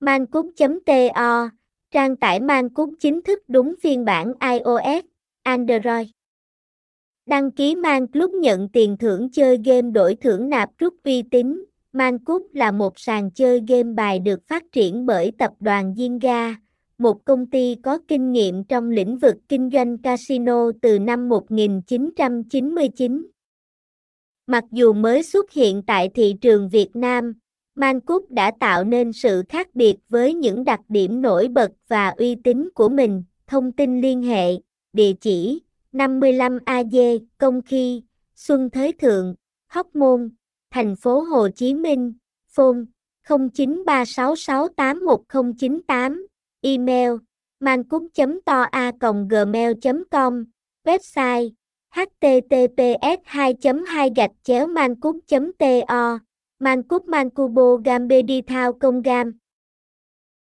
Mancook.to, trang tải Mancook chính thức đúng phiên bản iOS, Android. Đăng ký Mancook nhận tiền thưởng chơi game đổi thưởng nạp rút uy tín. Mancook là một sàn chơi game bài được phát triển bởi tập đoàn Zynga, một công ty có kinh nghiệm trong lĩnh vực kinh doanh casino từ năm 1999. Mặc dù mới xuất hiện tại thị trường Việt Nam, Man Cúc đã tạo nên sự khác biệt với những đặc điểm nổi bật và uy tín của mình. Thông tin liên hệ, địa chỉ 55 AD, Công Khi, Xuân Thới Thượng, Hóc Môn, thành phố Hồ Chí Minh, phone 0936681098, email mancúc.toa.gmail.com, website https 2 2 gạch chéo mancúc to Mancúc Mancubo Gambedi Thao Công Gam.